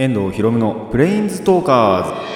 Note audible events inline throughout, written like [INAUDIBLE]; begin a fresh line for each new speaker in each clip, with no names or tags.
遠藤ひろむのプレインズトーカーズ。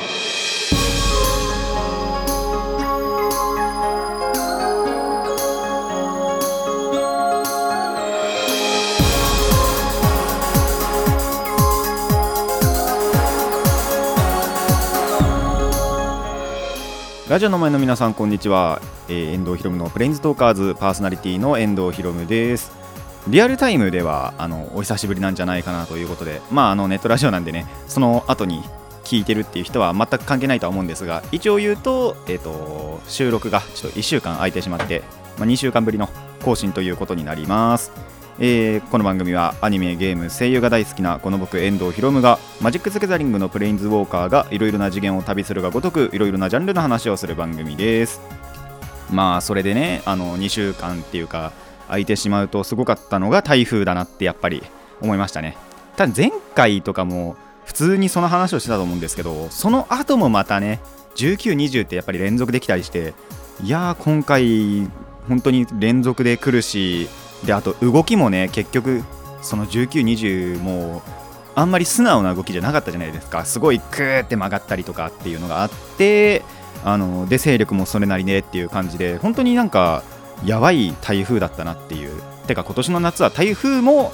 ラジオの前の皆さんこんにちは、えー遠藤ひろむのプレインズトーカーズパーソナリティの遠藤ひろむです。リアルタイムではあのお久しぶりなんじゃないかなということでまああのネットラジオなんでねその後に聞いてるっていう人は全く関係ないとは思うんですが一応言うと,、えー、と収録がちょっと1週間空いてしまって、まあ、2週間ぶりの更新ということになります。えーこの番組はアニメゲーム声優が大好きなこの僕遠藤ひろむがマジック・ザ・ギザリングのプレインズ・ウォーカーがいろいろな次元を旅するがごとくいろいろなジャンルの話をする番組です。まあそれでねあの2週間っていうか空いてしまうとすごかったのが台風だなってやっぱり思いましたね。ただ前回とかも普通にその話をしてたと思うんですけどその後もまたね1920ってやっぱり連続できたりしていやー今回本当に連続で来るしであと動きもね結局その1920もあんまり素直な動きじゃなかったじゃないですか。すごいクーって曲がったりとかっていうのがあってあので勢力もそれなりねっていう感じで本当になんかやばい台風だったなっていう。てか今年の夏は台風も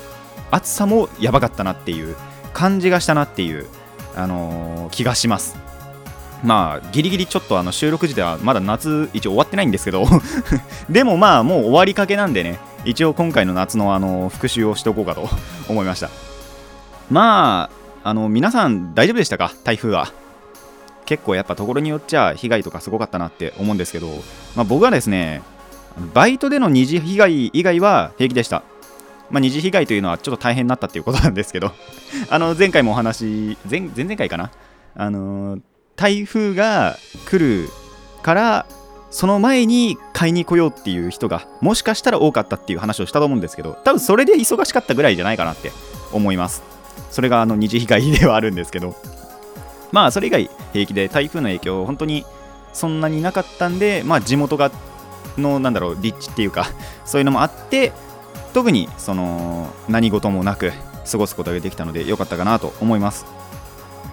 暑さもやばかったなっていう感じがしたなっていう、あのー気がします。まあギリギリちょっとあの収録時ではまだ夏一応終わってないんですけど。[LAUGHS] でもまあもう終わりかけなんでね一応今回の夏のあの復習をしておこうかと [LAUGHS] 思いました。まああの皆さん大丈夫でしたか？台風は。結構やっぱところによっちゃ被害とかすごかったなって思うんですけど、まあ、僕はですねバイトでの二次被害以外は平気でした。まあ、二次被害というのはちょっと大変になったっていうことなんですけど。[LAUGHS] あの前回もお話前前々回かな。あのー台風が来るからその前に買いに来ようっていう人がもしかしたら多かったっていう話をしたと思うんですけど多分それで忙しかったぐらいじゃないかなって思います。それがあの二次被害ではあるんですけど。まあそれ以外平気で台風の影響本当にそんなになかったんでまあ地元がのなんだろう立地っていうか [LAUGHS] そういうのもあって特にその何事もなく過ごすことができたので良かったかなと思います。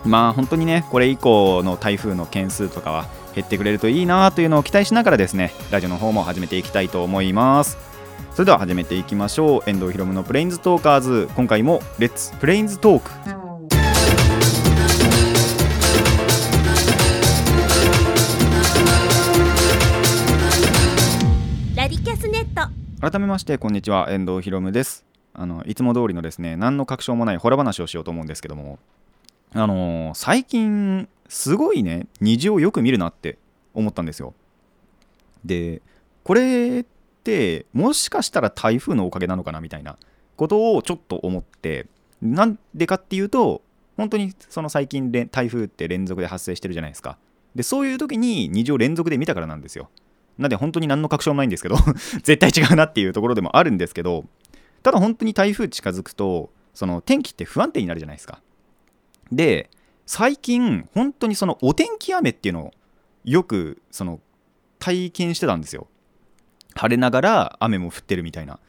まあ本当にねこれ以降の台風の件数とかは減ってくれるといいなというのを期待しながらですねラジオの方も始めていきたいと思います。それでは始めていきましょう。遠藤ひろむのプレインズトーカーズ。今回もレッツプレインズトーク。改めましてこんにちは。遠藤ひろむです。あのいつも通りのですね何の確証もないホラ話をしようと思うんですけども。あのー最近すごいね虹をよく見るなって思ったんですよ。でこれってもしかしたら台風のおかげなのかなみたいなことをちょっと思ってなんでかっていうと本当にその最近台風って連続で発生してるじゃないですか。でそういう時に虹を連続で見たからなんですよ。なんで本当に何の確証もないんですけど [LAUGHS] 絶対違うなっていうところでもあるんですけどただ本当に台風近づくとその天気って不安定になるじゃないですか。で最近本当にそのお天気雨っていうのをよくその体験してたんですよ。晴れながら雨も降ってるみたいな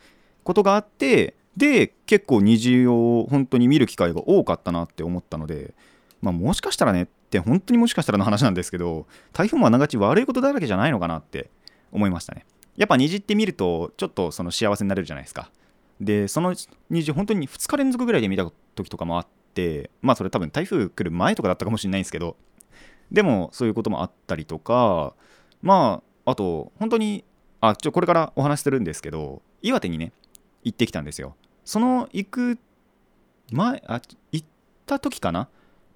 ことがあってで結構虹を本当に見る機会が多かったなって思ったのでまあもしかしたらねって本当にもしかしたらの話なんですけど台風もあながち悪いことだらけじゃないのかなって思いましたね。やっぱ虹って見るとちょっとその幸せになれるじゃないですか。でその虹本当に2日連続ぐらいで見た時とかもあってまあそれ多分台風来る前とかだったかもしれないんですけどでもそういうこともあったりとかまああと本当にあちょこれからお話しするんですけど岩手にね行ってきたんですよ。その行く前あ行った時かな？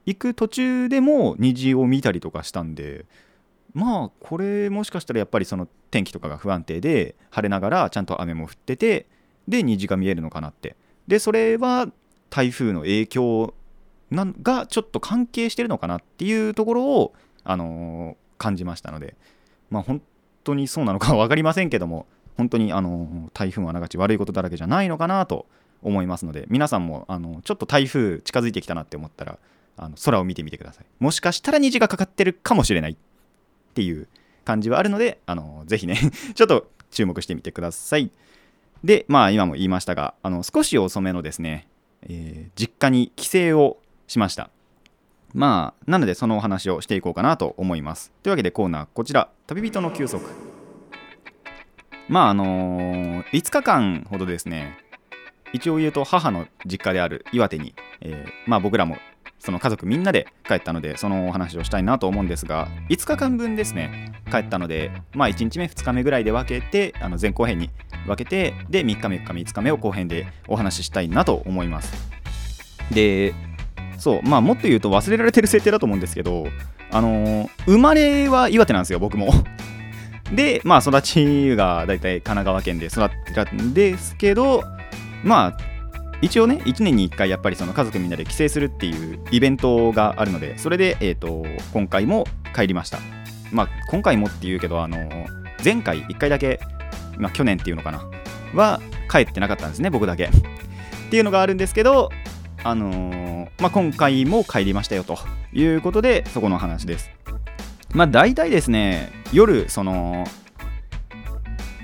行く途中でも虹を見たりとかしたんでまあこれもしかしたらやっぱりその天気とかが不安定で晴れながらちゃんと雨も降っててで虹が見えるのかなって。でそれは台風の影響なんがちょっと関係してるのかなっていうところを、あのー感じましたので。まあ本当にそうなのかは分かりませんけども本当に、あのー台風はあながち悪いことだらけじゃないのかなと思いますので皆さんも、あのちょっと台風近づいてきたなって思ったらあの空を見てみてください。もしかしたら虹がかかってるかもしれない。っていう感じはあるので、あのぜひね [LAUGHS] ちょっと注目してみてください。でまあ今も言いましたがあの少し遅めのですね、えー実家に帰省をしました。まあなのでそのお話をしていこうかなと思います。というわけでコーナーこちら。旅人の休息。まああのー5日間ほどですね一応言うと母の実家である岩手に、えーまあ僕らもその家族みんなで帰ったのでそのお話をしたいなと思うんですが5日間分ですね帰ったのでまあ1日目2日目ぐらいで分けてあの前後編に分けてで3日目4日目5日目を後編でお話ししたいなと思います。でそうまあもっと言うと忘れられてる設定だと思うんですけどあのー生まれは岩手なんですよ僕も。[LAUGHS] でまあ育ちが大体神奈川県で育ってたんですけどまあ一応ね1年に1回やっぱりその家族みんなで帰省するっていうイベントがあるのでそれで、えー、と今回も帰りました。まあ今回もっていうけどあの前回1回だけ、まあ、去年っていうのかなは帰ってなかったんですね僕だけ。っていうのがあるんですけどあのーまあ、今回も帰りましたよということでそこの話です。まあ大体ですね夜その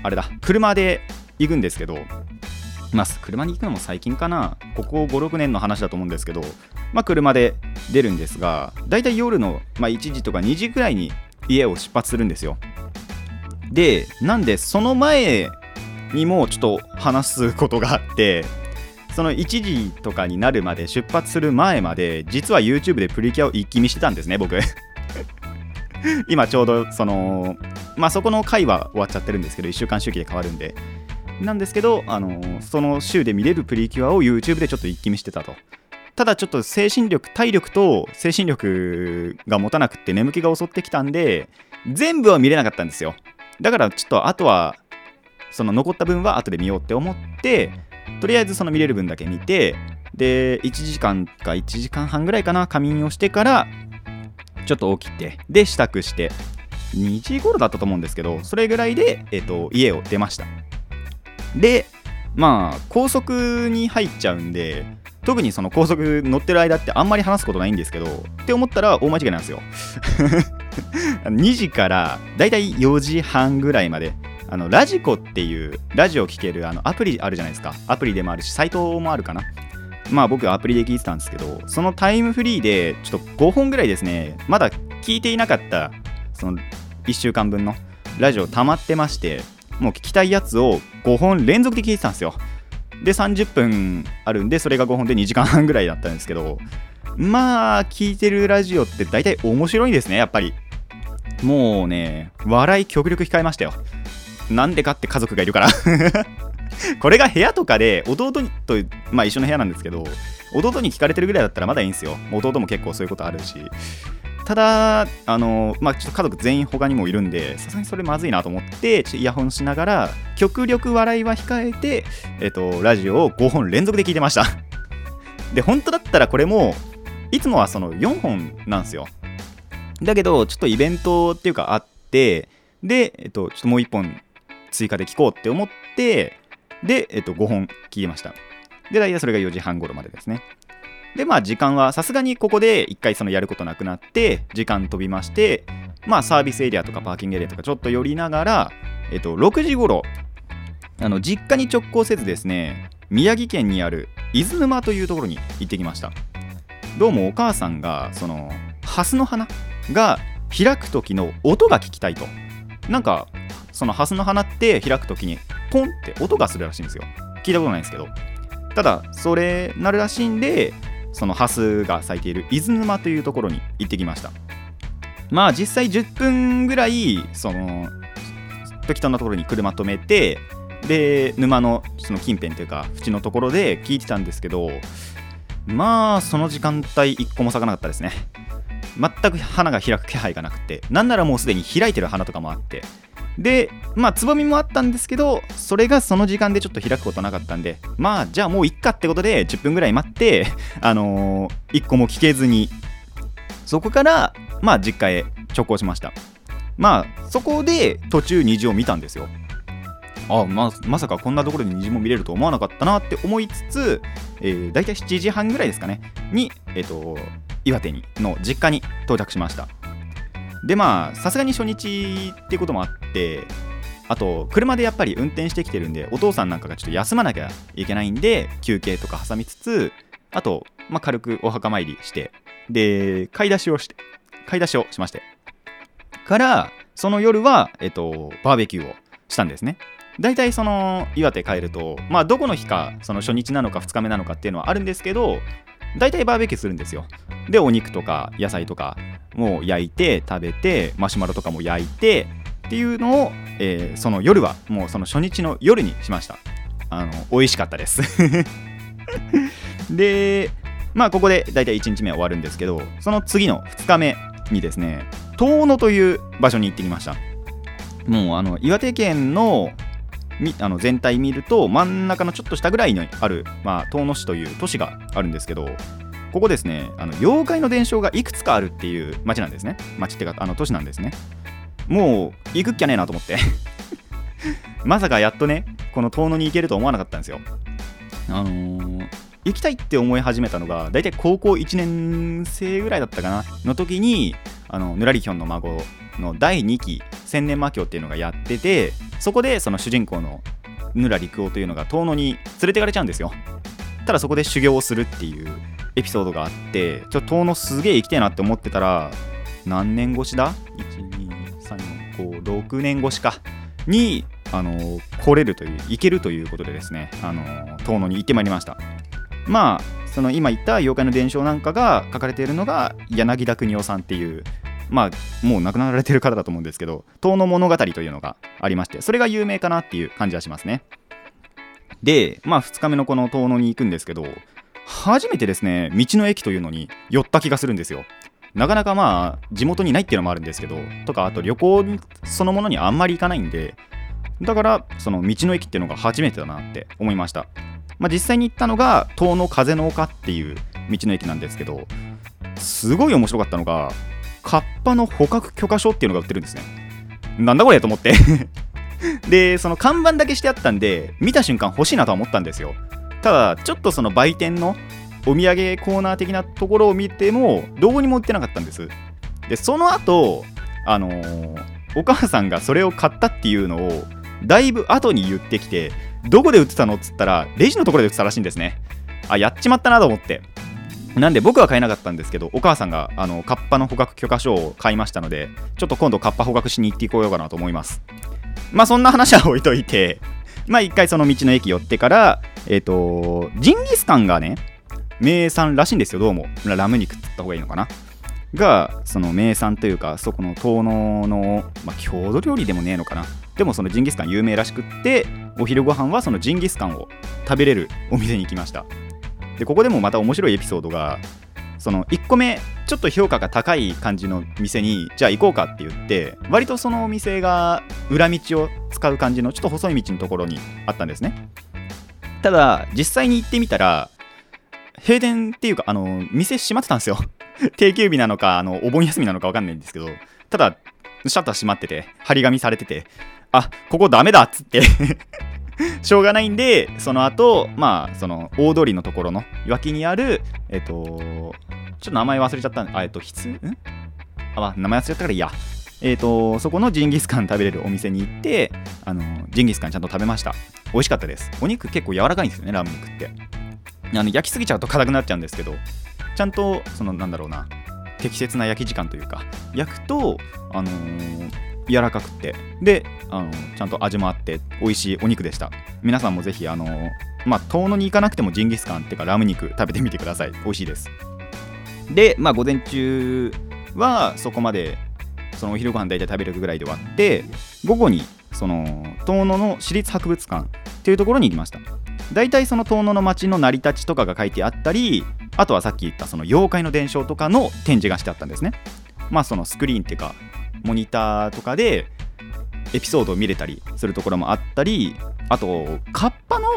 あれだ車で行くんですけどまあ車に行くのも最近かな。ここ56年の話だと思うんですけどまあ車で出るんですが大体夜の、まあ、1時とか2時くらいに家を出発するんですよ。でなんでその前にもちょっと話すことがあってその1時とかになるまで出発する前まで実は YouTube でプリキュアを一気見してたんですね僕。[LAUGHS] 今ちょうどそのまあそこの回は終わっちゃってるんですけど1週間周期で変わるんで。なんですけどあのその週で見れるプリキュアを YouTube でちょっと一気見してたと。ただちょっと精神力体力と精神力が持たなくって眠気が襲ってきたんで全部は見れなかったんですよ。だからちょっとあとはその残った分は後で見ようって思ってとりあえずその見れる分だけ見てで1時間か1時間半ぐらいかな仮眠をしてからちょっと起きてで支度して。2時頃だったと思うんですけどそれぐらいで、えっと家を出ました。でまあ高速に入っちゃうんで特にその高速乗ってる間ってあんまり話すことないんですけどって思ったら大間違いなんですよ。[LAUGHS] 2時からだいたい4時半ぐらいまであのラジコっていうラジオ聴けるあのアプリあるじゃないですか。アプリでもあるしサイトもあるかな。まあ僕はアプリで聞いてたんですけどそのタイムフリーでちょっと5本ぐらいですねまだ聞いていなかったその1週間分のラジオ溜まってましてもう聞きたいやつを5本連続で聞いてたんですよ。で30分あるんでそれが5本で2時間半ぐらいだったんですけどまあ聞いてるラジオって大体面白いですねやっぱり。もうね笑い極力控えましたよ。なんでかって家族がいるから。[LAUGHS] これが部屋とかで弟と、まあ、一緒の部屋なんですけど弟に聞かれてるぐらいだったらまだいいんですよ。弟も結構そういうことあるし。ただあのまあちょっと家族全員他にもいるんでさすがにそれまずいなと思ってイヤホンしながら極力笑いは控えて、えっと、ラジオを5本連続で聞いてました。[LAUGHS] で本当だったらこれもいつもはその4本なんですよ。だけどちょっとイベントっていうかあってで、えっと、ちょっともう1本追加で聞こうって思ってで、えっと、5本聞きました。で大体それが4時半頃までですね。でまあ時間はさすがにここで1回そのやることなくなって時間飛びましてまあサービスエリアとかパーキングエリアとかちょっと寄りながらえっと6時頃あの実家に直行せずですね宮城県にある伊豆沼というところに行ってきました。どうもお母さんがそのハスの花が開く時の音が聞きたいと。なんかそのハスの花って開く時にポンって音がするらしいんですよ。聞いたことないんですけど。ただそれなるらしいんでそのハスが咲いている伊豆沼というところに行ってきました。まあ実際10分ぐらいその適当なところに車止めてで沼のその近辺というか縁のところで聞いてたんですけどまあその時間帯一個も咲かなかったですね。全く花が開く気配がなくてなんならもうすでに開いてる花とかもあって。でまあつぼみもあったんですけどそれがその時間でちょっと開くことなかったんでまあじゃあもういっかってことで10分ぐらい待ってあのー、1個も聞けずに。そこからまあ実家へ直行しました。まあそこで途中虹を見たんですよ。あままさかこんなところで虹も見れると思わなかったなって思いつつ、えー、大体7時半ぐらいですかね。に、えっ、ー、と岩手にの実家に到着しました。でまあさすがに初日っていうこともあってあと車でやっぱり運転してきてるんでお父さんなんかがちょっと休まなきゃいけないんで休憩とか挟みつつあと、まあ、軽くお墓参りしてで買い出しをして買い出しをしまして。からその夜は、えっと、バーベキューをしたんですね。大体その岩手帰るとまあどこの日かその初日なのか2日目なのかっていうのはあるんですけど大体バーベキューするんですよ。でお肉とか野菜とかも焼いて食べてマシュマロとかも焼いてっていうのを、えーその夜はもうその初日の夜にしました。あの美味しかったです。[LAUGHS] でまあここで大体1日目は終わるんですけどその次の2日目にですね遠野という場所に行ってきました。もうあの岩手県のあの全体見ると真ん中のちょっと下ぐらいにある、まあ、遠野市という都市があるんですけどここですねあの妖怪の伝承がいくつかあるっていう町なんですね。町ってかあの都市なんですね。もう行くっきゃねえなと思って。[LAUGHS] まさかやっとねこの遠野に行けると思わなかったんですよ。あのー行きたいって思い始めたのが大体高校1年生ぐらいだったかな。の時にあのぬらりひょんの孫の第2期千年魔境っていうのがやっててそこでその主人公のぬらりくおというのが遠野に連れてかれちゃうんですよ。ただそこで修行をするっていうエピソードがあってちょ遠野すげえ行きたいなって思ってたら何年越しだ ?12345 年越しか。にあの来れるという行けるということでですねあの遠野に行ってまいりました。まあその今言った妖怪の伝承なんかが書かれているのが柳田邦夫さんっていうまあもう亡くなられてる方だと思うんですけど「遠野物語」というのがありましてそれが有名かなっていう感じはしますね。でまあ2日目のこの遠野に行くんですけど初めてですね道の駅というのに寄った気がするんですよ。なかなかまあ地元にないっていうのもあるんですけどとかあと旅行そのものにあんまり行かないんでだからその道の駅っていうのが初めてだなって思いました。まあ、実際に行ったのが遠野風の丘っていう道の駅なんですけどすごい面白かったのがカッパの捕獲許可証っていうのが売ってるんですね。なんだこれと思って。[LAUGHS] でその看板だけしてあったんで見た瞬間欲しいなとは思ったんですよ。ただちょっとその売店のお土産コーナー的なところを見てもどこにも売ってなかったんです。でその後あのーお母さんがそれを買ったっていうのをだいぶ後に言ってきてどこで売ってたのっつったらレジのところで売ってたらしいんですね。あやっちまったなと思って。なんで僕は買えなかったんですけどお母さんがあのカッパの捕獲許可証を買いましたのでちょっと今度カッパ捕獲しに行っていこうようかなと思います。まあそんな話は置いといてまあ一回その道の駅寄ってからえっ、とジンギスカンがね名産らしいんですよ。どうも。ラム肉って言った方がいいのかな。がその名産というかそこの遠野の、まあ、郷土料理でもねえのかな。でもそのジンギスカン有名らしくってお昼ご飯はそのジンギスカンを食べれるお店に行きました。でここでもまた面白いエピソードがその1個目ちょっと評価が高い感じの店にじゃあ行こうかって言って割とそのお店が裏道を使う感じのちょっと細い道のところにあったんですね。ただ実際に行ってみたら閉店っていうかあの店閉まってたんですよ。[LAUGHS] 定休日なのかあのお盆休みなのか分かんないんですけどただシャッター閉まってて張り紙されててあここダメだっつって。[LAUGHS] しょうがないんでその後まあその大通りのところの脇にあるえっとちょっと名前忘れちゃったあえっとひつん？あまあ名前忘れちゃったからいいや。えっとそこのジンギスカン食べれるお店に行ってあのジンギスカンちゃんと食べました。美味しかったです。お肉結構柔らかいんですよねラム肉って。あの焼きすぎちゃうと硬くなっちゃうんですけどちゃんとそのなんだろうな適切な焼き時間というか焼くとあのー柔らかくて。であのちゃんと味もあって美味しいお肉でした。皆さんもぜひあのまあ遠野に行かなくてもジンギスカンっていうかラム肉食べてみてください。美味しいです。でまあ午前中はそこまでそのお昼ご飯大体食べるぐらいで終わって午後にその遠野の市立博物館っていうところに行きました。大体その遠野の町の成り立ちとかが書いてあったりあとはさっき言ったその妖怪の伝承とかの展示がしてあったんですね。まあそのスクリーンっていうかモニターとかでエピソードを見れたりするところもあったりあとカッパの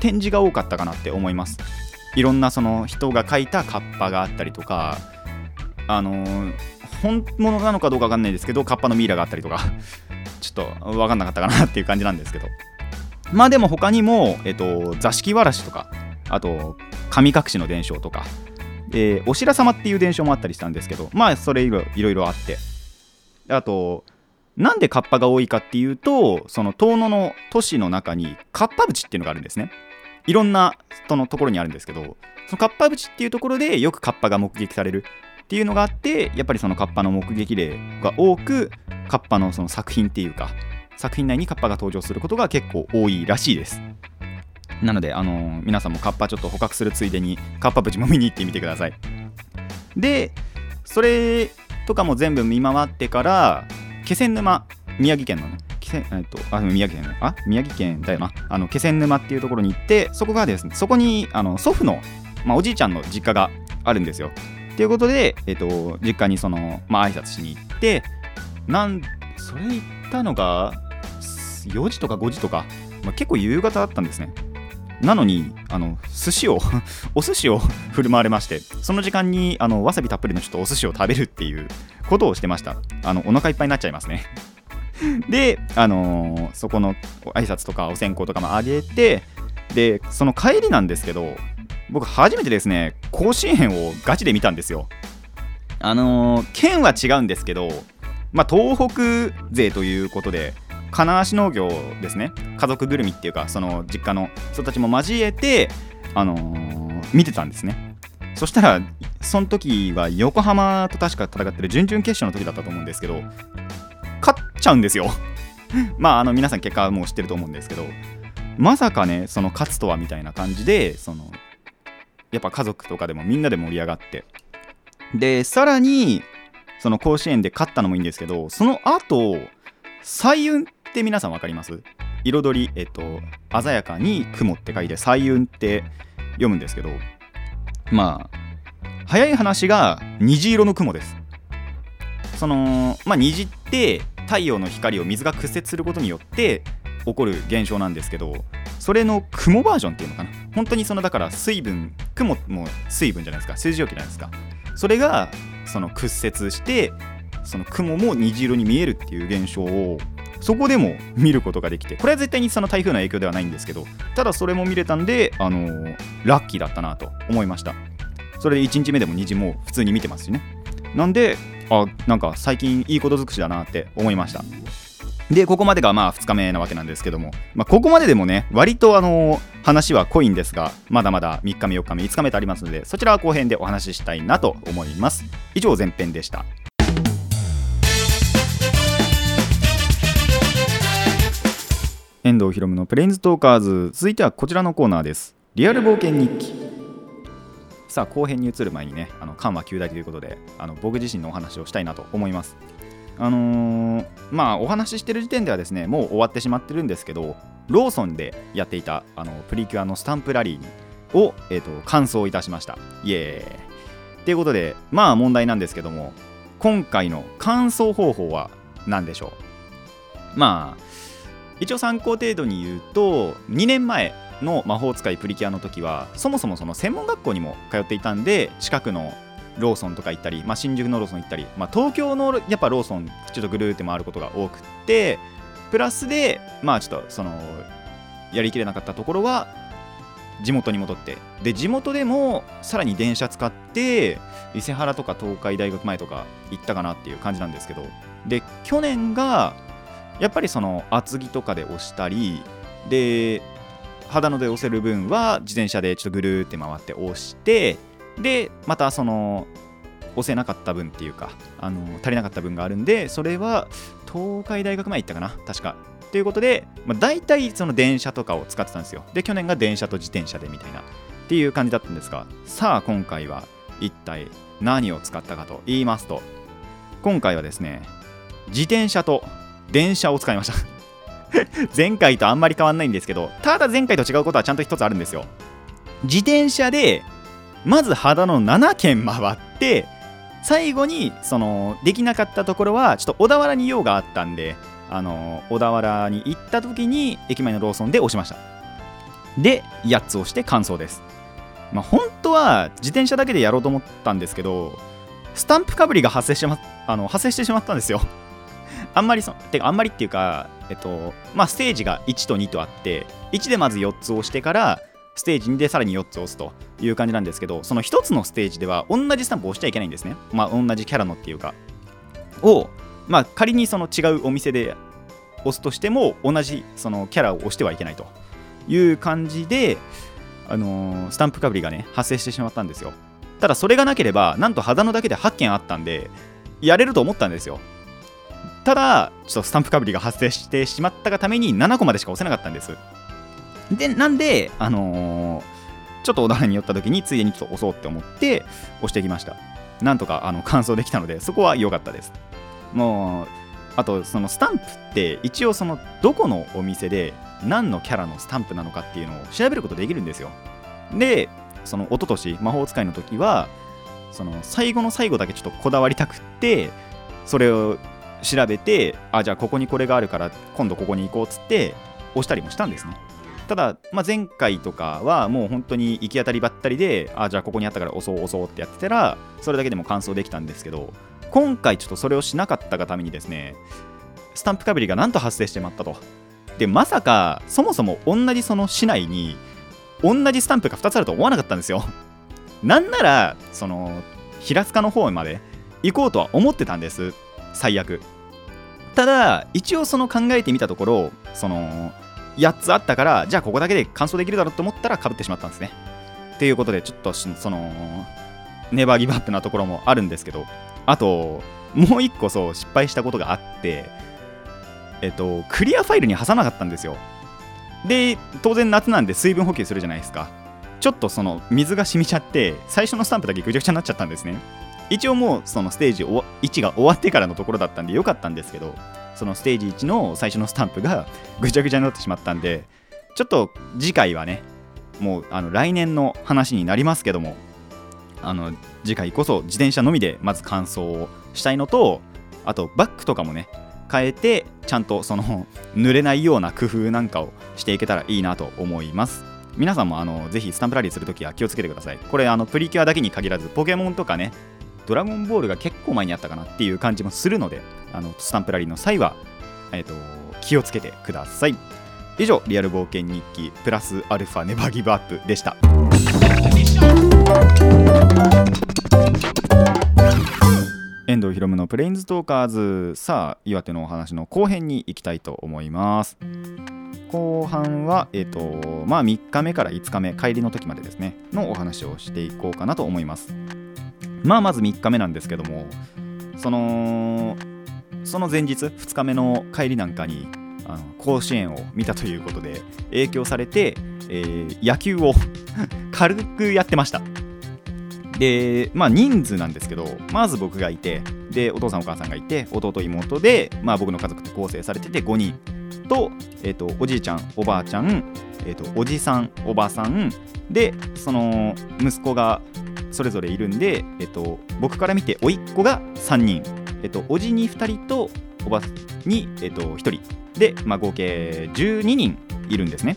展示が多かったかなって思います。いろんなその人が描いたカッパがあったりとかあのー本物なのかどうかわかんないですけどカッパのミイラがあったりとか [LAUGHS] ちょっと分かんなかったかなっていう感じなんですけど。まあでも他にも、えっと、座敷わらしとかあと神隠しの伝承とか、えーお白様っていう伝承もあったりしたんですけどまあそれいろいろあって。あとなんでカッパが多いかっていうとその遠野の都市の中にカッパ淵っていうのがあるんですね。いろんな人のところにあるんですけどそのカッパ淵っていうところでよくカッパが目撃されるっていうのがあってやっぱりそのカッパの目撃例が多くカッパのその作品っていうか作品内にカッパが登場することが結構多いらしいです。なので、あのー皆さんもカッパちょっと捕獲するついでにカッパ無事も見に行ってみてください。でそれとかも全部見回ってから気仙沼宮城県のね気仙えっとあ宮城県あ？宮城県だよな。あの気仙沼っていうところに行ってそこがですねそこにあの祖父の、まあ、おじいちゃんの実家があるんですよ。ということで、えっと、実家にその、まあ挨拶しに行ってなんそれ行ったのが4時とか5時とか、まあ、結構夕方だったんですね。なのにあの寿司を [LAUGHS] お寿司を [LAUGHS] 振る舞われましてその時間にあのわさびたっぷりのちょっとお寿司を食べるっていうことをしてました。あのお腹いっぱいになっちゃいますね。[LAUGHS] であのーそこの挨拶とかお線香とかもあげてでその帰りなんですけど僕初めてですね甲子園をガチで見たんですよ。あのー県は違うんですけどまあ東北勢ということで金足農業ですね。家族ぐるみっていうかその実家の人たちも交えて、あのー見てたんですね。そしたらその時は横浜と確か戦ってる準々決勝の時だったと思うんですけど勝っちゃうんですよ。[LAUGHS] まああの皆さん結果はもう知ってると思うんですけどまさかねその勝つとはみたいな感じでそのやっぱ家族とかでもみんなで盛り上がって。でさらにその甲子園で勝ったのもいいんですけどその後彩雲って皆さん分かります？彩りえっと鮮やかに雲って書いて彩雲って読むんですけどまあ早い話が虹色の雲です。そのまあ虹って太陽の光を水が屈折することによって起こる現象なんですけどそれの雲バージョンっていうのかな？本当にそのだから水分雲も水分じゃないですか。水蒸気じゃないですか。それがその屈折してその雲も虹色に見えるっていう現象をそこでも見ることができてこれは絶対にその台風の影響ではないんですけどただそれも見れたんで、あのーラッキーだったなと思いました。それで1日目でも虹も普通に見てますしね。なんであなんか最近いいこと尽くしだなって思いました。でここまでがまあ2日目なわけなんですけども、まあ、ここまででもね割とあのー話は濃いんですがまだまだ3日目4日目5日目とありますのでそちらは後編でお話ししたいなと思います。以上前編でした。遠藤ひろむのプレインズトーカーズ。続いてはこちらのコーナーです。リアル冒険日記。さあ後編に移る前にねあの緩和9大ということであの僕自身のお話をしたいなと思います。あのーまあお話ししてる時点ではですねもう終わってしまってるんですけどローソンでやっていたあのプリキュアのスタンプラリーを、えー、と完走いたしました。イエーイ。ということでまあ問題なんですけども今回の完走方法は何でしょう？まあ一応参考程度に言うと2年前の魔法使いプリキュアの時はそもそもその専門学校にも通っていたんで近くのローソンとか行ったり、まあ、新宿のローソン行ったり、まあ、東京のやっぱローソンちょっとぐるーって回ることが多くってプラスでまあちょっとそのやりきれなかったところは地元に戻ってで地元でもさらに電車使って伊勢原とか東海大学前とか行ったかなっていう感じなんですけどで去年がやっぱりその厚木とかで押したりで肌ので押せる分は自転車でちょっとぐるーって回って押してでまたその押せなかった分っていうかあの足りなかった分があるんでそれは東海大学前行ったかな確か。ということで、まあ、大体その電車とかを使ってたんですよ。で去年が電車と自転車でみたいなっていう感じだったんですがさあ今回は一体何を使ったかと言いますと今回はですね自転車と電車を使いました。[LAUGHS] 前回とあんまり変わんないんですけどただ前回と違うことはちゃんと一つあるんですよ。自転車でまず肌の7軒回って最後にそのできなかったところはちょっと小田原に用があったんであの小田原に行った時に駅前のローソンで押しました。で8つ押して完走です。まあ本当は自転車だけでやろうと思ったんですけどスタンプかぶりが発生してまあの発生してしまったんですよ。あんまりそてかあんまりっていうかえっとまあステージが1と2とあって1でまず4つ押してからステージ2でさらに4つ押すという感じなんですけどその1つのステージでは同じスタンプを押しちゃいけないんですね。まあ同じキャラのっていうか。をまあ仮にその違うお店で押すとしても同じそのキャラを押してはいけないという感じであのースタンプかぶりがね発生してしまったんですよ。ただそれがなければなんと肌のだけで8件あったんでやれると思ったんですよ。ただちょっとスタンプかぶりが発生してしまったがために7個までしか押せなかったんです。でなんであのー、ちょっと小田原に寄った時についでにちょっと押そうって思って押してきました。なんとかあの完走できたのでそこは良かったです。もうあとそのスタンプって一応そのどこのお店で何のキャラのスタンプなのかっていうのを調べることできるんですよ。でその一昨年魔法使いの時はその最後の最後だけちょっとこだわりたくってそれを調べてあじゃあここにこれがあるから今度ここに行こうっつって押したりもしたんですね。ただ、まあ、前回とかはもう本当に行き当たりばったりであじゃあここにあったから押そう押そうってやってたらそれだけでも完走できたんですけど今回ちょっとそれをしなかったがためにですねスタンプかぶりがなんと発生してまったと。でまさかそもそも同じその市内に同じスタンプが2つあると思わなかったんですよ。なんならその平塚の方まで行こうとは思ってたんです。最悪。ただ一応その考えてみたところその8つあったからじゃあここだけで完走できるだろうと思ったらかぶってしまったんですね。っていうことでちょっとそのネバーギブアップなところもあるんですけどあともう一個そう失敗したことがあってえっとクリアファイルに挟まなかったんですよ。で当然夏なんで水分補給するじゃないですか。ちょっとその水が染みちゃって最初のスタンプだけぐちゃぐちゃになっちゃったんですね。一応もうそのステージ1が終わってからのところだったんでよかったんですけどそのステージ1の最初のスタンプが [LAUGHS] ぐちゃぐちゃになってしまったんでちょっと次回はねもうあの来年の話になりますけどもあの次回こそ自転車のみでまず完走をしたいのとあとバックとかもね変えてちゃんとその [LAUGHS] 濡れないような工夫なんかをしていけたらいいなと思います。皆さんもあのぜひスタンプラリーするときは気をつけてください。これあのプリキュアだけに限らずポケモンとかねドラゴンボールが結構前にあったかなっていう感じもするのであのスタンプラリーの際は、えーと、気をつけてください。以上リアル冒険日記プラスアルファネバーギブアップでした。遠藤ひろむのプレインズトーカーズ。さあ岩手のお話の後編に行きたいと思います。後半は、えーとまあ、3日目から5日目帰りの時までですねのお話をしていこうかなと思います。まあまず3日目なんですけどもそのその前日2日目の帰りなんかにあの甲子園を見たということで影響されて、えー、野球を [LAUGHS] 軽くやってました。でまあ人数なんですけどまず僕がいてでお父さんお母さんがいて弟妹で、まあ、僕の家族と構成されてて5人と,、えーと、おじいちゃんおばあちゃん、えーと、おじさんおばさんでその息子がそれぞれいるんで、えーと、僕から見て甥っ子が3人、えー、とおじに2人とおばに、えー、と1人。で、まあ、合計12人いるんですね。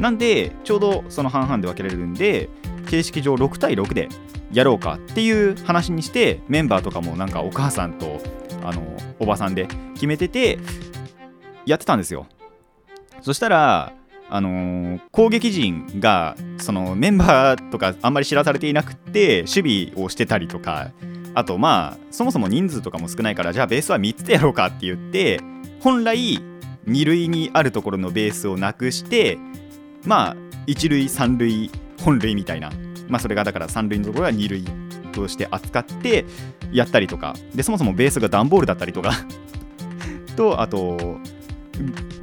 なんでちょうどその半々で分けられるんで形式上6対6でやろうかっていう話にしてメンバーとかもなんかお母さんとあのおばさんで決めててやってたんですよ。そしたらあのー、攻撃陣がそのメンバーとかあんまり知らされていなくて守備をしてたりとかあとまあそもそも人数とかも少ないからじゃあベースは3つでやろうかって言って本来2塁にあるところのベースをなくしてまあ1塁3塁本塁みたいなまあ、それがだから3塁のところは2塁として扱ってやったりとかでそもそもベースが段ボールだったりとか [LAUGHS] とあと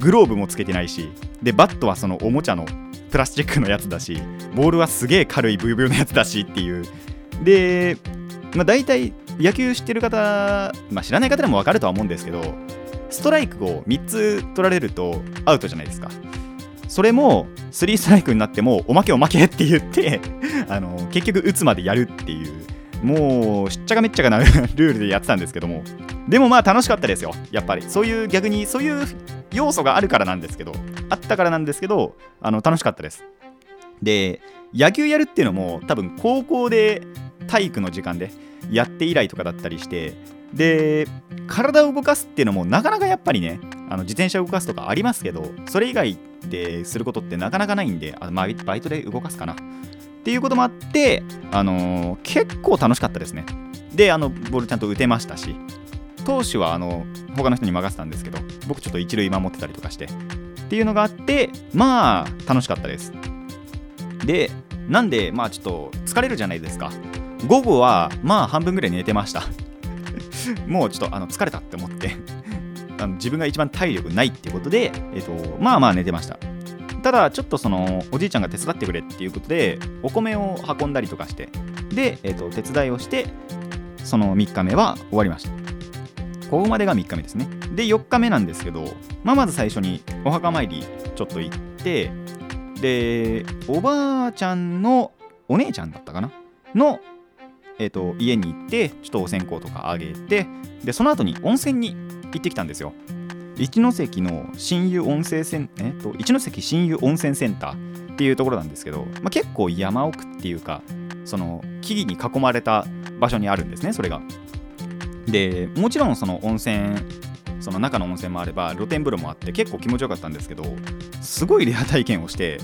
グローブもつけてないしでバットはそのおもちゃのプラスチックのやつだしボールはすげえ軽いブヨブヨのやつだしっていう。で、まあ、大体野球知ってる方、まあ、知らない方でも分かるとは思うんですけどストライクを3つ取られるとアウトじゃないですか。それも3ストライクになってもおまけおまけって言って [LAUGHS] あの結局打つまでやるっていう。もうしっちゃかめっちゃかな [LAUGHS] ルールでやってたんですけども。でもまあ楽しかったですよ。やっぱり。そういう逆にそういう要素があるからなんですけどあったからなんですけどあの楽しかったです。で野球やるっていうのも多分高校で体育の時間でやって以来とかだったりしてで体を動かすっていうのもなかなかやっぱりねあの自転車を動かすとかありますけどそれ以外ですることってなかなかないんであ、まあ、バイトで動かすかな。っていうこともあって、あのー、結構楽しかったですね。であのボールちゃんと打てましたし投手はあの他の人に任せたんですけど僕ちょっと一塁守ってたりとかしてっていうのがあってまあ楽しかったです。でなんでまあちょっと疲れるじゃないですか。午後はまあ半分ぐらい寝てました。[LAUGHS] もうちょっとあの疲れたって思ってあの自分が一番体力ないっていうことで、えっと、まあまあ寝てました。ただちょっとそのおじいちゃんが手伝ってくれっていうことでお米を運んだりとかしてで、えっと、手伝いをしてその3日目は終わりました。ここまでが3日目ですね。で4日目なんですけど、まあ、まず最初にお墓参りちょっと行ってでおばあちゃんのお姉ちゃんだったかな？の、えーと、家に行ってちょっとお線香とかあげてでその後に温泉に行ってきたんですよ。一ノ関の新湯温泉セン、えーと、一関新湯温泉センターっていうところなんですけど、まあ、結構山奥っていうかその木々に囲まれた場所にあるんですねそれが。でもちろんその温泉その中の温泉もあれば露天風呂もあって結構気持ちよかったんですけどすごいレア体験をして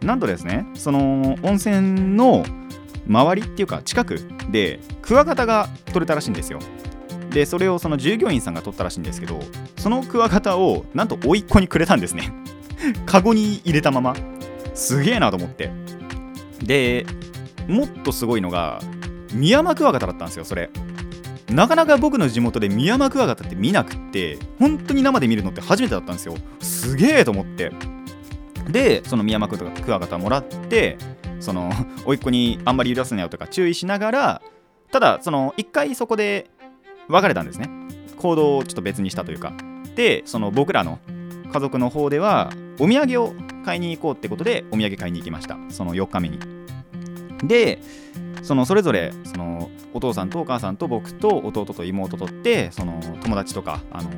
なんとですねその温泉の周りっていうか近くでクワガタが取れたらしいんですよ。でそれをその従業員さんが取ったらしいんですけどそのクワガタをなんと甥っ子にくれたんですね。[LAUGHS] カゴに入れたまま。すげえなと思って。でもっとすごいのがミヤマクワガタだったんですよそれ。なかなか僕の地元でミヤマクワガタって見なくって本当に生で見るのって初めてだったんですよ。すげえと思って。でそのミヤマクワガタもらってその [LAUGHS] 甥っ子にあんまり揺らすなよとか注意しながらただその一回そこで別れたんですね。行動をちょっと別にしたというか。でその僕らの家族の方ではお土産を買いに行こうってことでお土産買いに行きました。その4日目に。でそのそれぞれそのお父さんとお母さんと僕と弟と妹とってその友達とかあの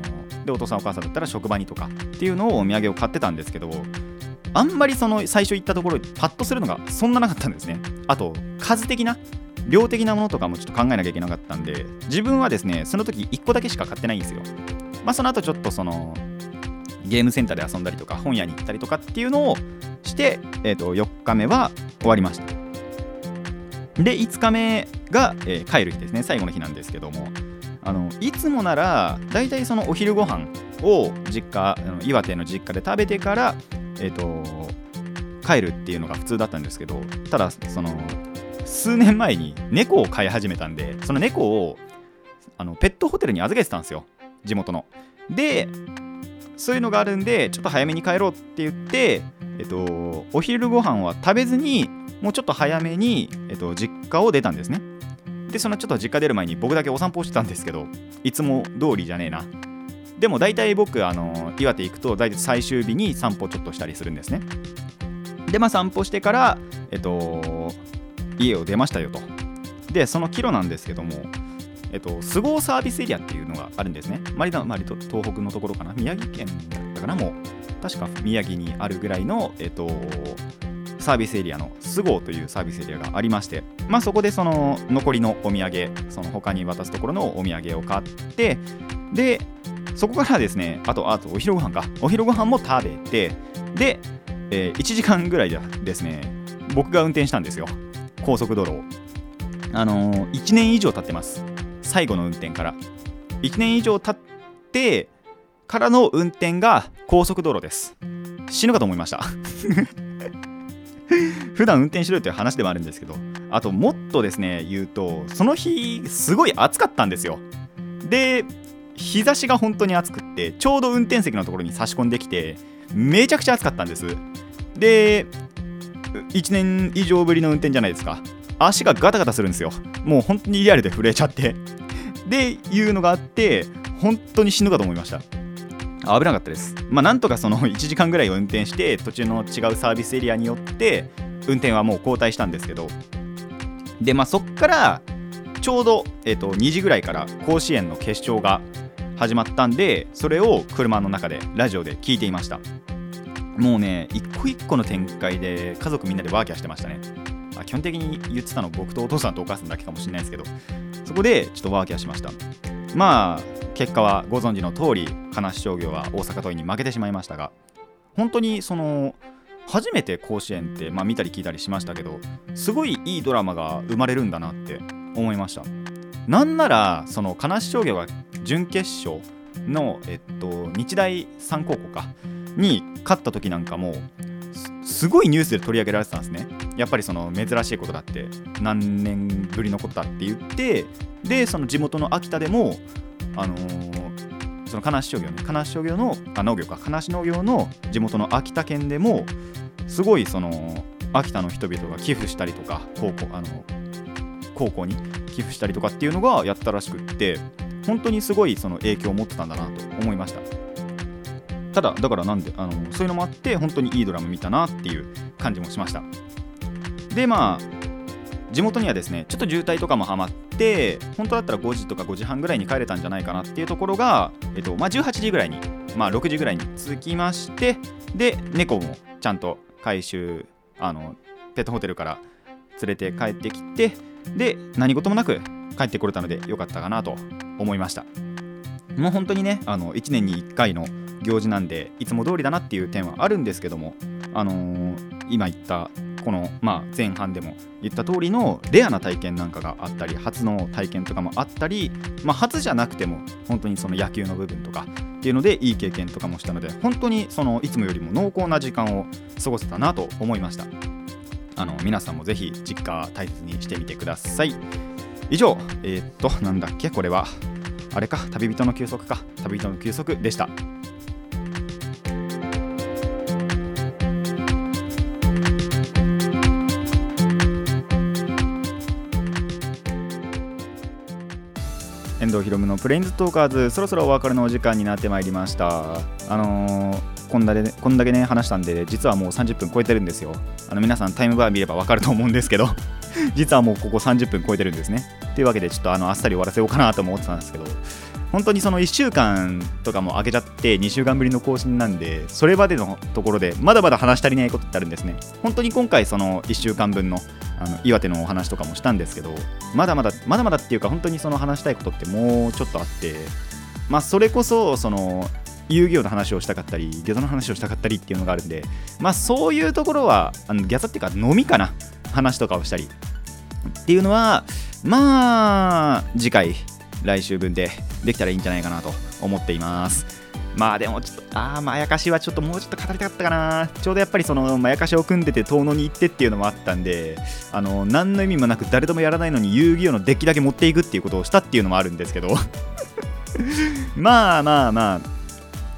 でお父さんお母さんだったら職場にとかっていうのをお土産を買ってたんですけどあんまりその最初行ったところパッとするのがそんななかったんですね。あと数的な量的なものとかもちょっと考えなきゃいけなかったんで自分はですねその時1個だけしか買ってないんですよ。まあその後ちょっとそのゲームセンターで遊んだりとか本屋に行ったりとかっていうのをして、えー、と4日目は終わりました。で5日目が、えー、帰る日ですね。最後の日なんですけども。あのいつもなら大体そのお昼ご飯を実家あの岩手の実家で食べてからえっ、ー、と帰るっていうのが普通だったんですけどただその数年前に猫を飼い始めたんでその猫をあのペットホテルに預けてたんですよ。地元の。でそういうのがあるんでちょっと早めに帰ろうって言ってえっとお昼ご飯は食べずにもうちょっと早めに、えっと、実家を出たんですね。で、そのちょっと実家出る前に僕だけお散歩してたんですけど、いつも通りじゃねえな。でも大体僕、あの岩手行くと大体最終日に散歩ちょっとしたりするんですね。で、まあ散歩してから、えっと、家を出ましたよと。で、そのキロなんですけども、えっと、スゴーサービスエリアっていうのがあるんですね。マリダマリと東北のところかな？宮城県だったかな、もう。確か宮城にあるぐらいの、えっと、サービスエリアのスゴーというサービスエリアがありまして、まあ、そこでその残りのお土産その他に渡すところのお土産を買ってでそこからですねあとあとお昼ご飯か。お昼ご飯も食べてで、えー、1時間ぐらいでですね僕が運転したんですよ。高速道路を。あのー、1年以上経ってます。最後の運転から。1年以上経ってからの運転が高速道路です。死ぬかと思いました。[LAUGHS] 普段運転しろよという話でもあるんですけどあともっとですね言うとその日すごい暑かったんですよ。で日差しが本当に暑くってちょうど運転席のところに差し込んできてめちゃくちゃ暑かったんです。で1年以上ぶりの運転じゃないですか。足がガタガタするんですよ。もう本当にリアルで震えちゃって。でいうのがあって本当に死ぬかと思いました。危なかったです。まあ、なんとかその [LAUGHS] 1時間ぐらい運転して、途中の違うサービスエリアによって、運転はもう交代したんですけど、で、まあ、そっから、ちょうど、えーと、2時ぐらいから甲子園の決勝が始まったんで、それを車の中で、ラジオで聞いていました。もうね、一個一個の展開で家族みんなでワーキャーしてましたね。まあ、基本的に言ってたの僕とお父さんとお母さんだけかもしれないですけど、そこでちょっとワーキャーしました。まあ、結果はご存知の通り金足商業は大阪桐蔭に負けてしまいましたが本当にその初めて甲子園って、まあ、見たり聞いたりしましたけどすごいいいドラマが生まれるんだなって思いました。なんならその金足商業が準決勝の、えっと、日大三高校かに勝った時なんかもすごいニュースで取り上げられてたんですね。やっぱりその珍しいことだって何年ぶりのことだって言ってでその地元の秋田でもあのー、その金足商業ね。金足商業のあ農業か。金足農業の地元の秋田県でもすごいその秋田の人々が寄付したりとか高校あの高校に寄付したりとかっていうのがやったらしくって本当にすごいその影響を持ってたんだなと思いました。ただだからなんであのそういうのもあって本当にいいドラム見たなっていう感じもしました。でまあ地元にはですねちょっと渋滞とかもはまって本当だったら5時とか5時半ぐらいに帰れたんじゃないかなっていうところが、えっとまあ、18時ぐらいに、まあ、6時ぐらいに着きましてで猫もちゃんと回収あのペットホテルから連れて帰ってきてで何事もなく帰ってこれたので良かったかなと思いました。もう本当にねあの1年に1回の行事なんでいつも通りだなっていう点はあるんですけどもあのー、今言ったこの、まあ、前半でも言った通りのレアな体験なんかがあったり初の体験とかもあったり、まあ、初じゃなくても本当にその野球の部分とかっていうのでいい経験とかもしたので本当にそのいつもよりも濃厚な時間を過ごせたなと思いました。あの皆さんもぜひ実家大切にしてみてください。以上えー、っとなんだっけこれは。あれか旅人の休息か。旅人の休息でした。藤ひろむのプレインズトーカーズそろそろお別れのお時間になってまいりました。あのー、こんだけ、ね、こんだけね話したんで実はもう30分超えてるんですよ。あの皆さんタイムバー見ればわかると思うんですけど [LAUGHS] 実はもうここ30分超えてるんですね。というわけでちょっとあのあっさり終わらせようかなと思ってたんですけど。本当にその1週間とかも空けちゃって2週間ぶりの更新なんでそれまでのところでまだまだ話し足りないことってあるんですね。本当に今回その1週間分のあの岩手のお話とかもしたんですけどまだまだまだまだっていうか本当にその話したいことってもうちょっとあってまあそれこそその遊戯王の話をしたかったりギャザの話をしたかったりっていうのがあるんでまあそういうところはあのギャザっていうか飲みかな。話とかをしたり。っていうのはまあ次回来週分でできたらいいんじゃないかなと思っています。まあでもちょっとああまやかしはちょっともうちょっと語りたかったかな。ちょうどやっぱりそのまやかしを組んでて遠野に行ってっていうのもあったんであの何の意味もなく誰ともやらないのに遊戯王のデッキだけ持っていくっていうことをしたっていうのもあるんですけど。[LAUGHS] まあまあまあ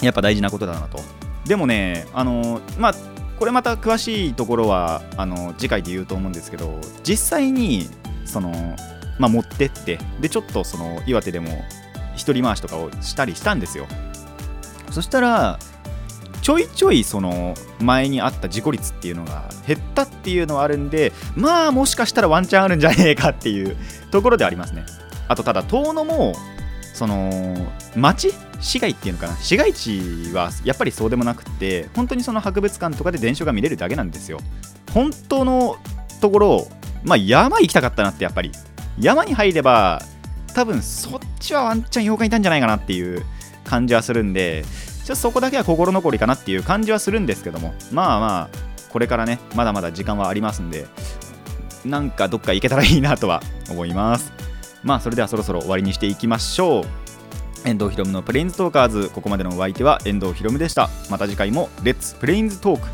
やっぱ大事なことだなと。でもねあのまあこれまた詳しいところはあの次回で言うと思うんですけど実際にそのまあ、持ってってでちょっとその岩手でも一人回しとかをしたりしたんですよ。そしたらちょいちょいその前にあった事故率っていうのが減ったっていうのはあるんでまあもしかしたらワンチャンあるんじゃねえかっていう [LAUGHS] ところでありますね。あとただ遠野もその町市街っていうのかな。市街地はやっぱりそうでもなくて本当にその博物館とかで伝承が見れるだけなんですよ。本当のところまあ山行きたかったなってやっぱり山に入れば多分そっちはワンチャン妖怪いたんじゃないかなっていう感じはするんでちょっとそこだけは心残りかなっていう感じはするんですけどもまあまあこれからねまだまだ時間はありますんでなんかどっか行けたらいいなとは思います。まあそれではそろそろ終わりにしていきましょう。遠藤ひろむのプレインズトーカーズ。ここまでのお相手は遠藤ひろむでした。また次回もレッツプレインズトーク